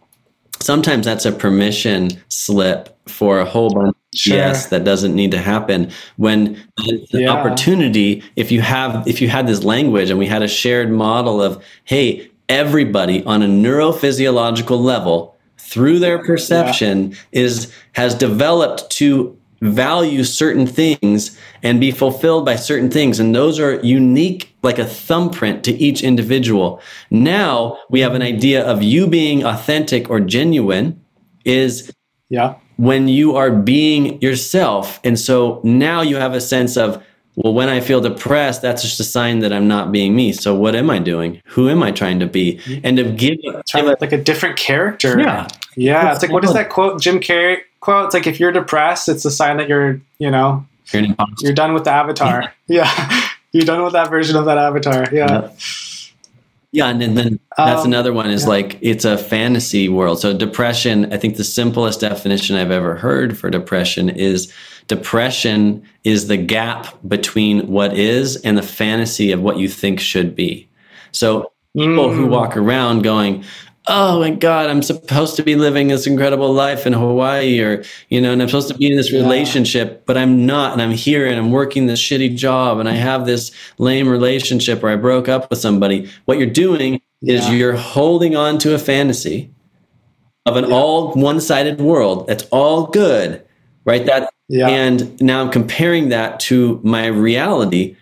sometimes that's a permission slip for a whole bunch of Sure. BS that doesn't need to happen. When the Yeah. opportunity, if you have if you had this language and we had a shared model of, hey, everybody on a neurophysiological level through their perception is has developed to value certain things and be fulfilled by certain things. And those are unique like a thumbprint to each individual. Now we have an idea of you being authentic or genuine is yeah. when you are being yourself. And so now you have a sense of well when i feel depressed that's just a sign that i'm not being me so what am i doing who am i trying to be and to give, Try give like a different character. yeah Yeah. It's like what is that quote? Jim Carrey quote. It's like if you're depressed, it's a sign that you're, you know, you're you're done with the avatar. Yeah. you're done with that version of that avatar. Yeah. Yeah. Yeah, and then, then that's Um, another one is yeah. like it's a fantasy world. So depression, I think the simplest definition I've ever heard for depression is depression is the gap between what is and the fantasy of what you think should be. So people who Mm. walk around going, "Oh my god, I'm supposed to be living this incredible life in Hawaii or, you know, and I'm supposed to be in this Yeah. relationship, but I'm not and I'm here and I'm working this shitty job and I have this lame relationship or I broke up with somebody." What you're doing is you're holding on to a fantasy of an all one-sided world that's all good, right? That Yeah. and now I'm comparing that to my reality,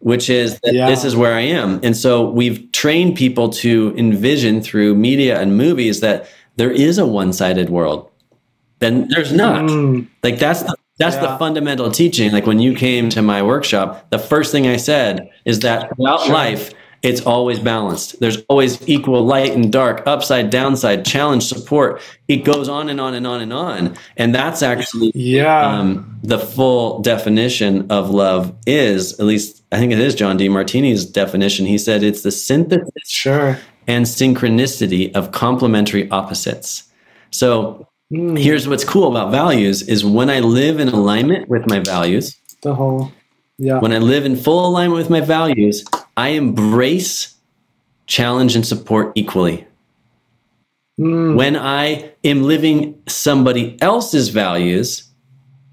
which is that Yeah. this is where I am. And so we've trained people to envision through media and movies that there is a one-sided world. Then there's not. Mm. Like that's the that's the fundamental teaching. Like when you came to my workshop, the first thing I said is that throughout Sure. life, it's always balanced. There's always equal light and dark, upside, downside, challenge, support. It goes on and on and on and on. And that's actually Yeah. um, the full definition of love is, at least I think it is John Demartini's definition. He said it's the synthesis sure. and synchronicity of complementary opposites. So Mm. here's what's cool about values is when I live in alignment with my values, the whole. Yeah. when I live in full alignment with my values, I embrace challenge and support equally. Mm. When I am living somebody else's values,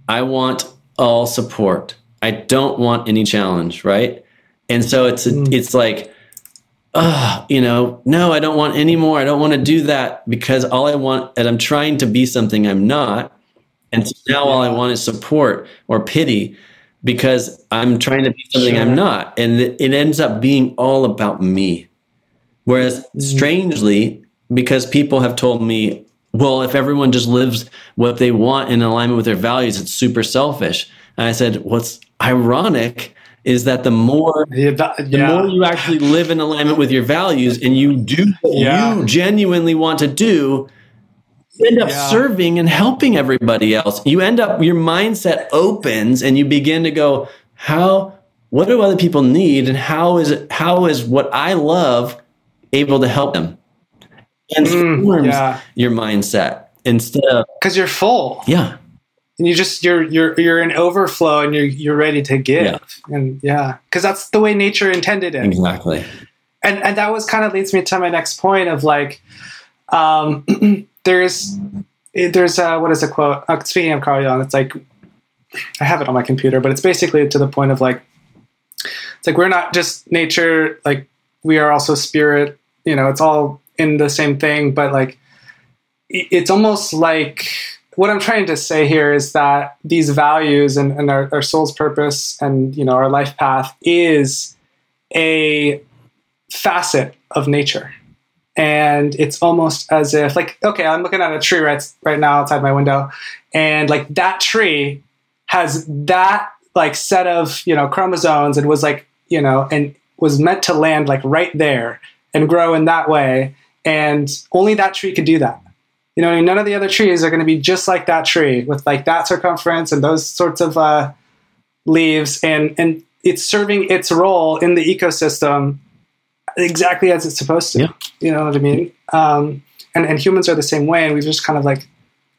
I want all support. I don't want any challenge, right? And so it's Mm. it's like, uh, you know, no, I don't want any more. I don't want to do that because all I want, and I'm trying to be something I'm not. And so now all I want is support or pity because I'm trying to be something Sure. I'm not. And it ends up being all about me. Whereas, Mm. strangely, because people have told me, well, if everyone just lives what they want in alignment with their values, it's super selfish. And I said, what's ironic is that the more Yeah, the more you actually live in alignment with your values and you do what Yeah. you genuinely want to do, you end up Yeah. serving and helping everybody else. You end up your mindset opens and you begin to go, how what do other people need and how is it how is what I love able to help them? And Mm, yeah. your mindset instead of because you're full yeah. and you just you're you're you're in overflow and you're you're ready to give Yeah. and yeah because that's the way nature intended it Exactly. and and that was kind of leads me to my next point of like um there's there's uh, what is a quote? Uh, speaking of Carl Jung, it's like I have it on my computer, but it's basically to the point of like it's like we're not just nature, like we are also spirit. You know, it's all in the same thing, but like it's almost like what I'm trying to say here is that these values and, and our, our soul's purpose and you know our life path is a facet of nature and it's almost as if like okay i'm looking at a tree right, right now outside my window and like that tree has that like set of you know chromosomes and was like you know and was meant to land like right there and grow in that way and only that tree could do that. You know none of the other trees are going to be just like that tree with like that circumference and those sorts of uh, leaves and and it's serving its role in the ecosystem exactly as it's supposed to. Yeah. You know what I mean? Um, and, and humans are the same way, and we've just kind of like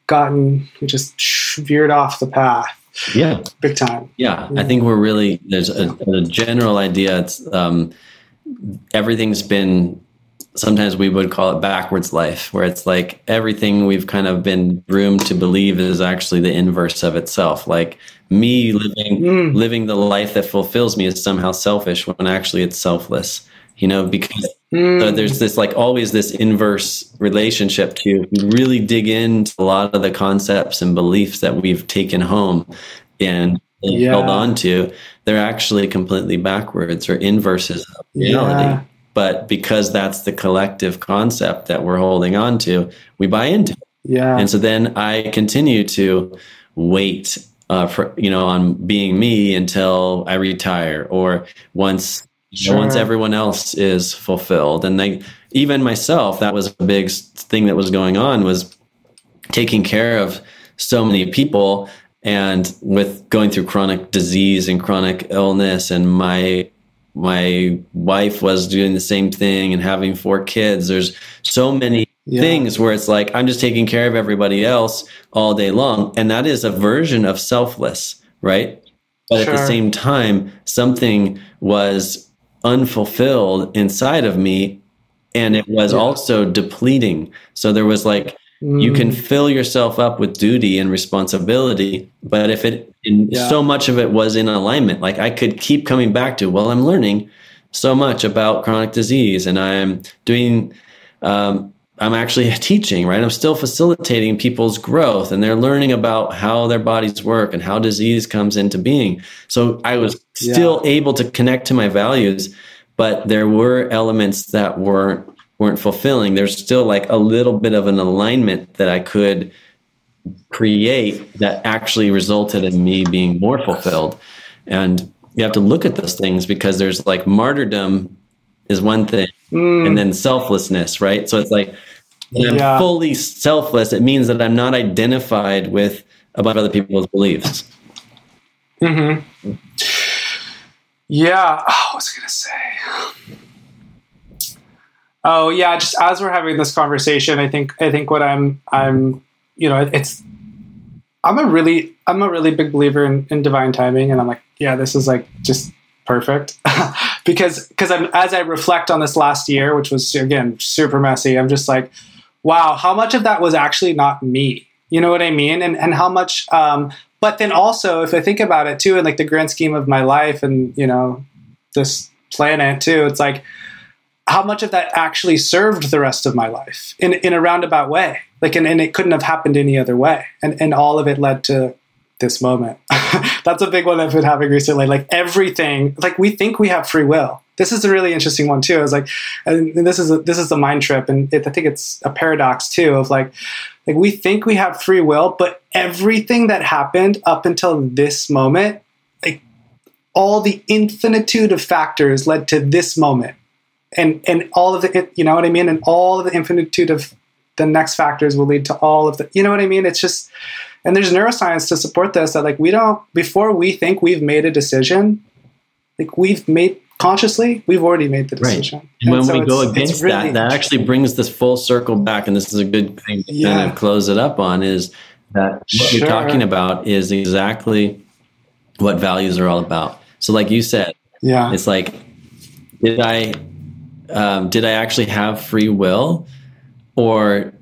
gotten, we just veered off the path. Yeah. Big time. Yeah. yeah. I think we're really, there's a, a general idea. It's, um, everything's been sometimes we would call it backwards life, where it's like everything we've kind of been groomed to believe is actually the inverse of itself. Like me living mm. living the life that fulfills me is somehow selfish when actually it's selfless you know, because mm. there's this like always this inverse relationship to really dig into a lot of the concepts and beliefs that we've taken home and yeah. held on to. They're actually completely backwards or inverses of reality. Yeah. But because that's the collective concept that we're holding on to, we buy into. It. Yeah. And so then I continue to wait uh, for you know on being me until I retire or once Sure. once everyone else is fulfilled and even myself that was a big thing that was going on was taking care of so many people and with going through chronic disease and chronic illness and my my wife was doing the same thing and having four kids there's so many yeah. things where it's like i'm just taking care of everybody else all day long and that is a version of selfless right but sure. at the same time something was unfulfilled inside of me and it was yeah. also depleting so there was like mm. you can mm. fill yourself up with duty and responsibility but if it in, yeah. so much of it was in alignment like i could keep coming back to well i'm learning so much about chronic disease and i'm doing um, I'm actually teaching, right? I'm still facilitating people's growth and they're learning about how their bodies work and how disease comes into being. So I was still yeah. able to connect to my values, but there were elements that weren't weren't fulfilling. There's still like a little bit of an alignment that I could create that actually resulted in me being more fulfilled. And you have to look at those things because there's like martyrdom is one thing mm. and then selflessness, right? So it's like I'm yeah. fully selfless, it means that I'm not identified with a bunch of other people's beliefs. Mm-hmm. Yeah. Oh, I was gonna say. Oh yeah, just as we're having this conversation, I think I think what I'm I'm you know it's I'm a really I'm a really big believer in, in divine timing, and I'm like yeah, this is like just perfect because because I'm as I reflect on this last year, which was again super messy. I'm just like wow, how much of that was actually not me? You know what I mean? And and how much um but then also if I think about it too in like the grand scheme of my life and you know this planet too, it's like how much of that actually served the rest of my life in in a roundabout way. Like and, and it couldn't have happened any other way. And and all of it led to this moment. That's a big one I've been having recently. Like everything, like we think we have free will. This is a really interesting one too. I was like, and this is a, this is a mind trip, and it, I think it's a paradox too of like, like we think we have free will, but everything that happened up until this moment, like all the infinitude of factors led to this moment, and and all of the you know what I mean, and all of the infinitude of the next factors will lead to all of the you know what I mean. It's just and there's neuroscience to support this that like we don't before we think we've made a decision like we've made consciously we've already made the decision right. and, and when so we go against really that that actually brings this full circle back and this is a good thing to yeah. kind of close it up on is that what sure. you're talking about is exactly what values are all about so like you said yeah it's like did i um, did i actually have free will or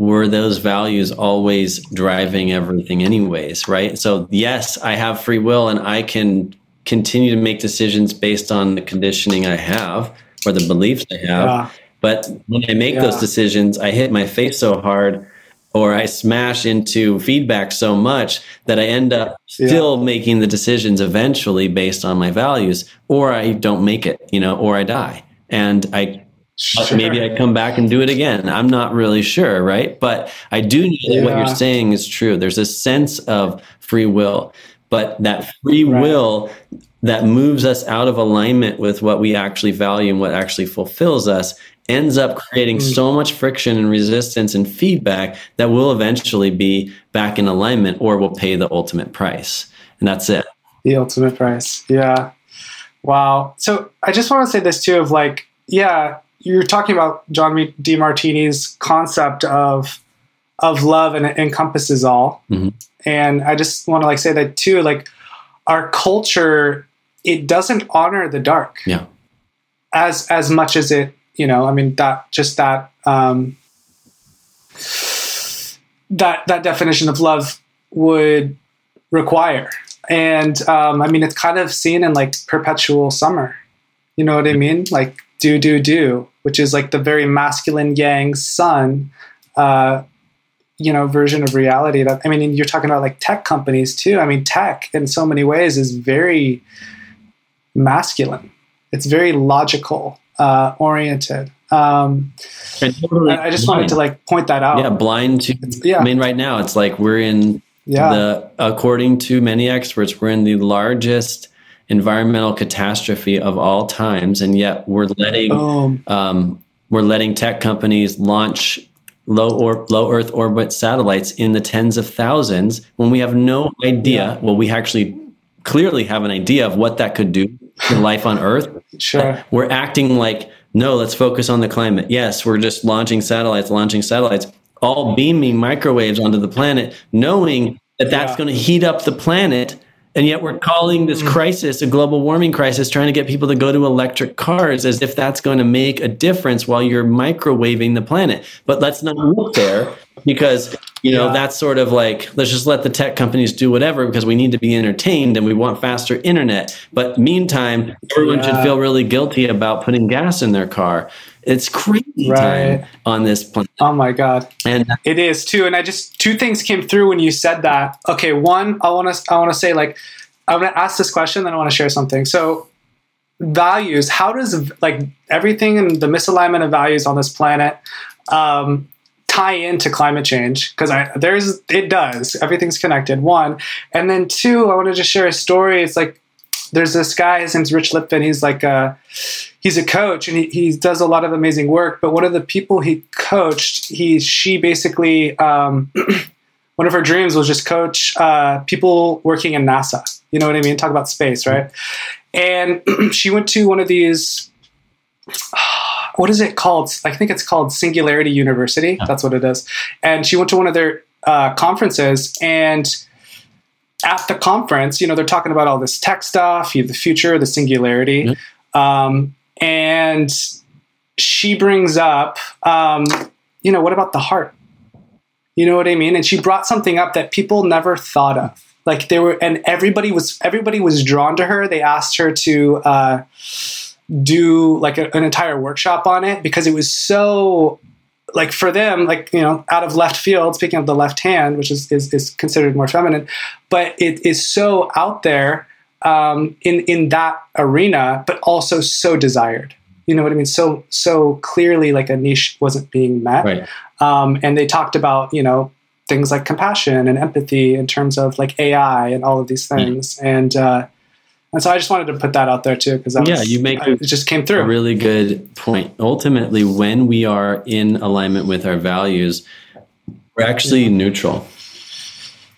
were those values always driving everything, anyways, right? So, yes, I have free will and I can continue to make decisions based on the conditioning I have or the beliefs I have. Yeah. But when I make yeah. those decisions, I hit my face so hard or I smash into feedback so much that I end up still yeah. making the decisions eventually based on my values, or I don't make it, you know, or I die. And I sure. maybe I come back and do it again. I'm not really sure, right? But I do know that yeah. what you're saying is true. There's a sense of free will, but that free right. will that moves us out of alignment with what we actually value and what actually fulfills us ends up creating mm. so much friction and resistance and feedback that we'll eventually be back in alignment or we'll pay the ultimate price. And that's it. The ultimate price. Yeah. Wow. So I just want to say this too of like, yeah, you're talking about John Demartini's concept of of love and it encompasses all. Mm-hmm. And I just want to like say that too, like our culture, it doesn't honor the dark. Yeah. As as much as it you know, I mean that just that um, that that definition of love would require. And um, I mean, it's kind of seen in like perpetual summer. You know what I mean? Like do do do, which is like the very masculine yang sun, uh, you know, version of reality. That I mean, you're talking about like tech companies too. I mean, tech in so many ways is very masculine. It's very logical uh, oriented. Um, totally I just blind. wanted to like point that out. Yeah, blind to. yeah. I mean, right now it's like we're in yeah. the. According to many experts, we're in the largest environmental catastrophe of all times, and yet we're letting um, we're letting tech companies launch low or low Earth orbit satellites in the tens of thousands when we have no idea. Well, we actually clearly have an idea of what that could do to life on Earth. Sure. We're acting like, no, let's focus on the climate. Yes, we're just launching satellites, launching satellites, all beaming microwaves onto the planet, knowing that that's yeah. going to heat up the planet. And yet we're calling this mm. crisis a global warming crisis, trying to get people to go to electric cars as if that's going to make a difference while you're microwaving the planet. But let's not look there because you know, yeah. that's sort of like, let's just let the tech companies do whatever because we need to be entertained and we want faster internet. But meantime, everyone yeah. should feel really guilty about putting gas in their car. It's crazy right. time on this planet. Oh my god. And it is too. And I just two things came through when you said that. Okay, one, I want to I want to say like I want to ask this question then I want to share something. So values, how does like everything and the misalignment of values on this planet um, tie into climate change because I there's it does. Everything's connected one. And then two i want to share a story. It's like there's this guy his name's Rich Litvin. He's like a he's a coach and he, he does a lot of amazing work. But one of the people he coached he she basically um, one of her dreams was just coach uh, people working in nasa. You know what i mean? Talk about space right? And she went to one of these what is it called? I think it's called Singularity University. That's what it is. And she went to one of their uh, conferences and at the conference, you know, they're talking about all this tech stuff, the future, the singularity. Um, and she brings up, um, you know, what about the heart? You know what I mean? And she brought something up that people never thought of. Like they were, and everybody was everybody was drawn to her. They asked her to uh, do like a, an entire workshop on it because it was so like for them like you know out of left field speaking of the left hand which is is, is considered more feminine but it is so out there um, in in that arena but also so desired you know what i mean so so clearly like a niche wasn't being met right. um, and they talked about you know things like compassion and empathy in terms of like ai and all of these mm. things mm. and uh, and so I just wanted to put that out there too, because yeah, you make I, it just came through. A really good point. Ultimately, when we are in alignment with our values, we're actually neutral,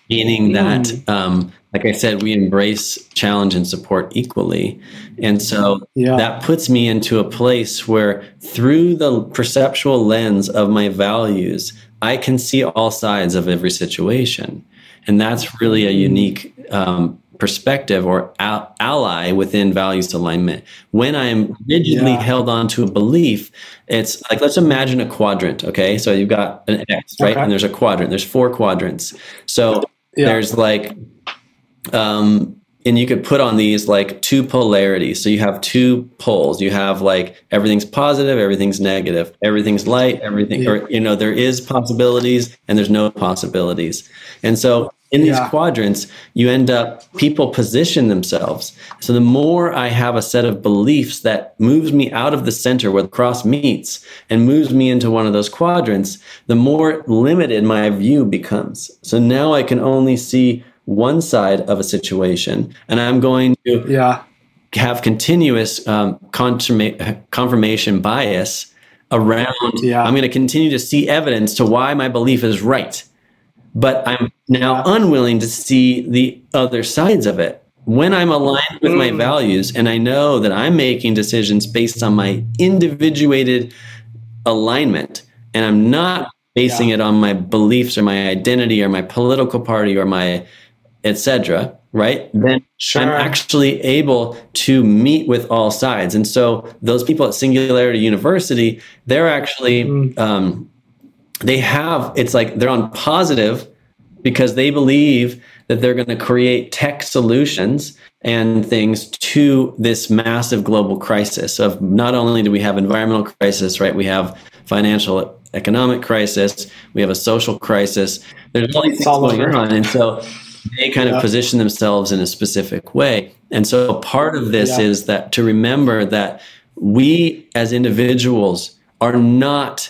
meaning mm. that, um, like I said, we embrace challenge and support equally, and so yeah. that puts me into a place where, through the perceptual lens of my values, I can see all sides of every situation, and that's really a unique um, perspective or al- ally within values alignment. When I'm rigidly Yeah. held on to a belief, it's like let's imagine a quadrant. Okay, so you've got an X, right? Okay. And there's a quadrant. There's four quadrants. So Yeah. there's like um and you could put on these like two polarities. So you have two poles. You have like everything's positive everything's negative. Everything's light everything or you know there is possibilities and there's no possibilities. And so in these Yeah. quadrants you end up people position themselves. So the more i have a set of beliefs that moves me out of the center where the cross meets and moves me into one of those quadrants the more limited my view becomes. So now i can only see one side of a situation and i'm going to Yeah. have continuous um, confirma- confirmation bias around Yeah. i'm going to continue to see evidence to why my belief is right but i'm now unwilling to see the other sides of it when i'm aligned with my Mm. values and i know that i'm making decisions based on my individuated alignment and i'm not basing it on my beliefs or my identity or my political party or my etc right then Sure. i'm actually able to meet with all sides and so those people at singularity university they're actually Mm. um, they have it's like they're on positive because they believe that they're going to create tech solutions and things to this massive global crisis of not only do we have environmental crisis right we have financial economic crisis we have a social crisis there's all these things all going over. on and so they kind Yeah. of position themselves in a specific way and so part of this Yeah. is that to remember that we as individuals are not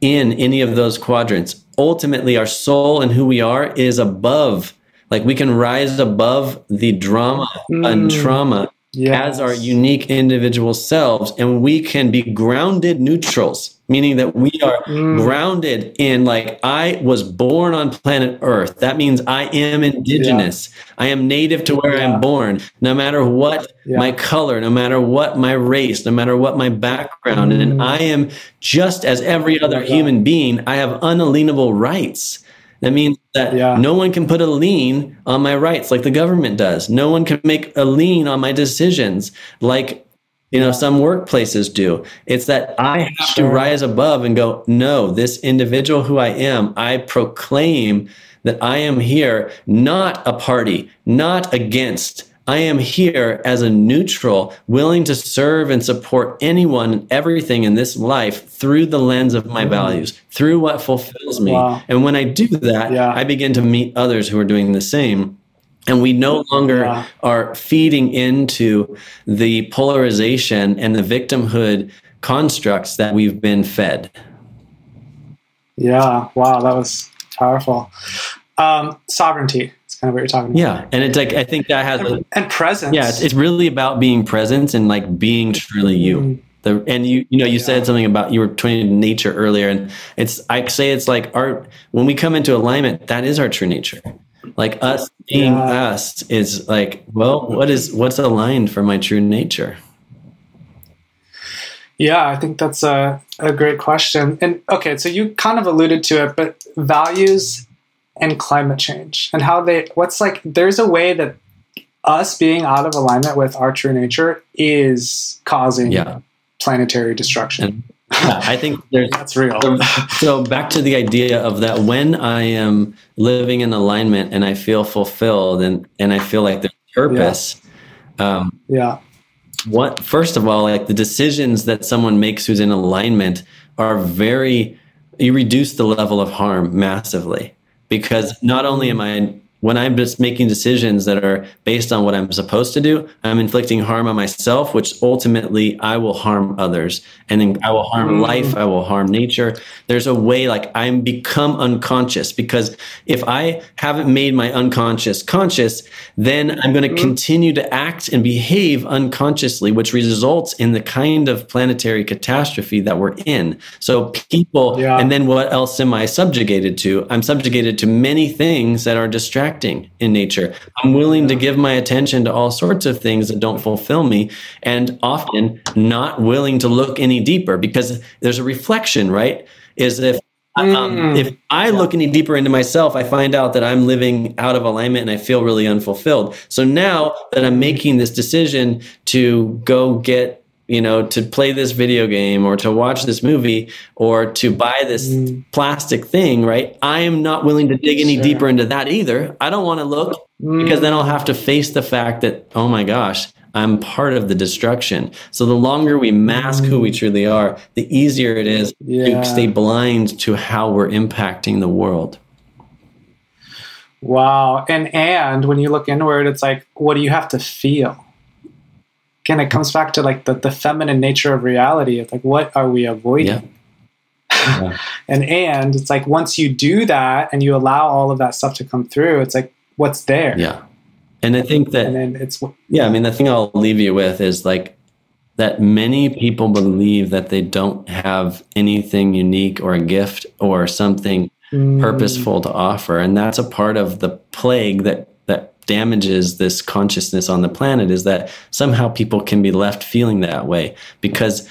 in any of those quadrants. Ultimately, our soul and who we are is above. Like we can rise above the drama and Mm. trauma Yes. as our unique individual selves, and we can be grounded neutrals, meaning that we are Mm. grounded in like I was born on planet Earth. That means I am indigenous. I am native to where Yeah. I'm born, no matter what Yeah. my color, no matter what my race, no matter what my background. Mm. And I am just as every other that. human being, I have unalienable rights. That means that Yeah. no one can put a lien on my rights like the government does. No one can make a lien on my decisions like you know some workplaces do. It's that I have Sure. to rise above and go, no, this individual who I am, I proclaim that I am here not a party, not against. I am here as a neutral, willing to serve and support anyone and everything in this life through the lens of my values, through what fulfills me. Wow. And when I do that, Yeah. I begin to meet others who are doing the same. And we no longer Yeah. are feeding into the polarization and the victimhood constructs that we've been fed. Yeah. Wow. That was powerful. Um, sovereignty. It's kind of what you're talking about. Yeah. And it's like, I think that has a, And presence. yeah, it's, it's really about being present and like being truly you. Mm. The, and you you know you Yeah. said something about you were pointing to nature earlier and it's I say it's like our when we come into alignment that is our true nature like us being Yeah. us is like well what is what's aligned for my true nature Yeah, I think that's a, a great question. And okay, so you kind of alluded to it, but values and climate change and how they, what's like, there's a way that us being out of alignment with our true nature is causing Yeah. planetary destruction. And- Yeah, I think there's That's real. so back to the idea of that when I am living in alignment and I feel fulfilled and and I feel like there's purpose. Um, yeah. what first of all, like the decisions that someone makes who's in alignment are very you reduce the level of harm massively because not only am I when I'm just making decisions that are based on what I'm supposed to do, I'm inflicting harm on myself, which ultimately I will harm others. And then I will harm Mm. life, I will harm nature. There's a way like I'm become unconscious because if I haven't made my unconscious conscious, then I'm going to continue to act and behave unconsciously, which results in the kind of planetary catastrophe that we're in. So people, Yeah. and then what else am I subjugated to? I'm subjugated to many things that are distracting in nature. I'm willing to give my attention to all sorts of things that don't fulfill me, and often not willing to look any deeper because there's a reflection, right? Is if Um, Mm. if I look any deeper into myself, I find out that I'm living out of alignment and I feel really unfulfilled. So now that I'm making this decision to go get, you know, to play this video game or to watch this movie or to buy this Mm. plastic thing, right? I am not willing to dig any Sure. deeper into that either. I don't want to look because then I'll have to face the fact that, oh my gosh, I'm part of the destruction. So the longer we mask who we truly are, the easier it is Yeah. to stay blind to how we're impacting the world. Wow. And and when you look inward, it's like, what do you have to feel? Again, it comes back to like the, the feminine nature of reality. It's like, what are we avoiding? Yeah. Yeah. And and it's like once you do that and you allow all of that stuff to come through, it's like what's there. Yeah. And I think that And then it's Yeah, I mean, the thing I'll leave you with is like that many people believe that they don't have anything unique or a gift or something mm, purposeful to offer, and that's a part of the plague that that damages this consciousness on the planet. Is that somehow people can be left feeling that way because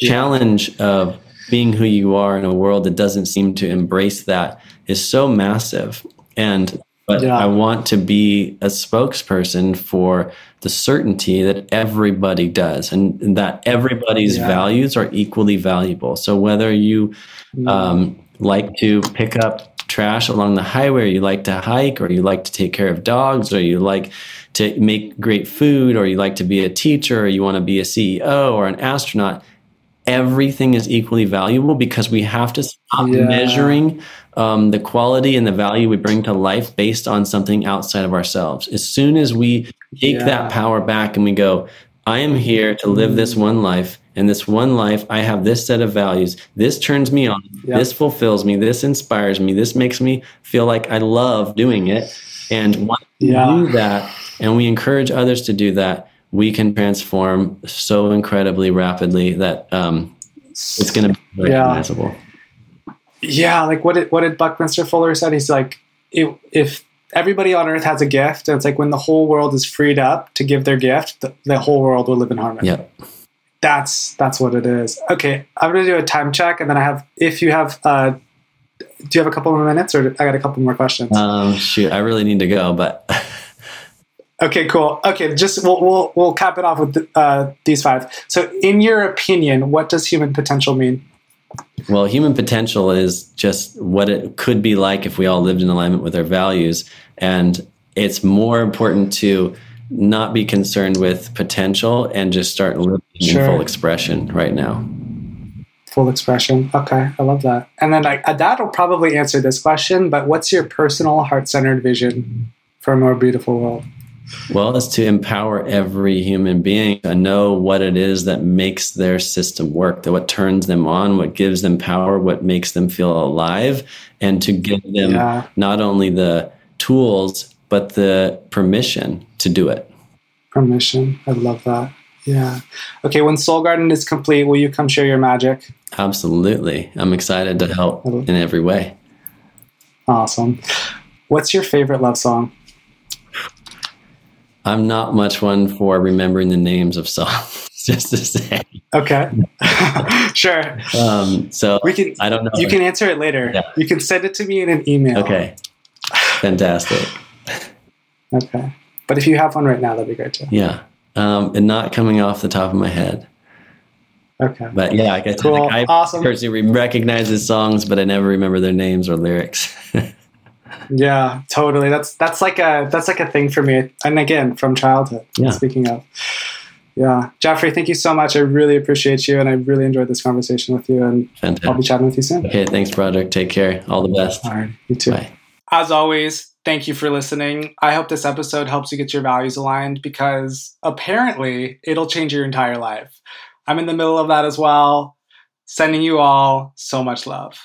Yeah. challenge of being who you are in a world that doesn't seem to embrace that is so massive and but Yeah. I want to be a spokesperson for the certainty that everybody does and, and that everybody's Yeah. values are equally valuable. So whether you mm, um, like to pick up trash along the highway, or you like to hike, or you like to take care of dogs, or you like to make great food, or you like to be a teacher, or you want to be a CEO or an astronaut, everything is equally valuable because we have to stop Yeah. measuring um, the quality and the value we bring to life based on something outside of ourselves. As soon as we take Yeah. that power back and we go, I am here to live this one life. And this one life, I have this set of values. This turns me on. Yep. This fulfills me. This inspires me. This makes me feel like I love doing it. And once we Yeah. do that, and we encourage others to do that, we can transform so incredibly rapidly that um, it's going to be recognizable. yeah, like what did what did Buckminster Fuller said? He's like, if everybody on Earth has a gift, and it's like when the whole world is freed up to give their gift, the, the whole world will live in harmony. Yep. That's that's what it is. Okay, I'm gonna do a time check, and then I have if you have. Uh, do you have a couple more minutes, or I got a couple more questions? Um, shoot, I really need to go, but Okay, cool. Okay, just we'll we'll, we'll cap it off with uh, these five. So, in your opinion, what does human potential mean? Well, human potential is just what it could be like if we all lived in alignment with our values. And it's more important to not be concerned with potential and just start living Sure. in full expression right now. Full expression. Okay, I love that. And then like that'll probably answer this question. But what's your personal heart centered vision for a more beautiful world? Well, it's to empower every human being to know what it is that makes their system work, that what turns them on, what gives them power, what makes them feel alive, and to give them Yeah. not only the tools, but the permission to do it. Permission. I love that. Yeah. Okay. When Soul Garden is complete, will you come share your magic? Absolutely. I'm excited to help in every way. Awesome. What's your favorite love song? I'm not much one for remembering the names of songs, just to say. Okay. sure. Um, so We can. I don't know. You can answer it later. Yeah. You can send it to me in an email. Okay. Fantastic. Okay. But if you have one right now, that'd be great too. Yeah. Um, and not coming off the top of my head. Okay. But yeah, like I said, Cool. like I Awesome. personally recognize the songs, but I never remember their names or lyrics. Yeah, totally. That's that's like a that's like a thing for me. And again, from childhood. Yeah. Speaking of. Yeah. Jeffrey, thank you so much. I really appreciate you and I really enjoyed this conversation with you and I'll be chatting with you soon. Okay, thanks, Broderick. Take care. All the best. All right. You too. Bye. As always, thank you for listening. I hope this episode helps you get your values aligned because apparently it'll change your entire life. I'm in the middle of that as well. Sending you all so much love.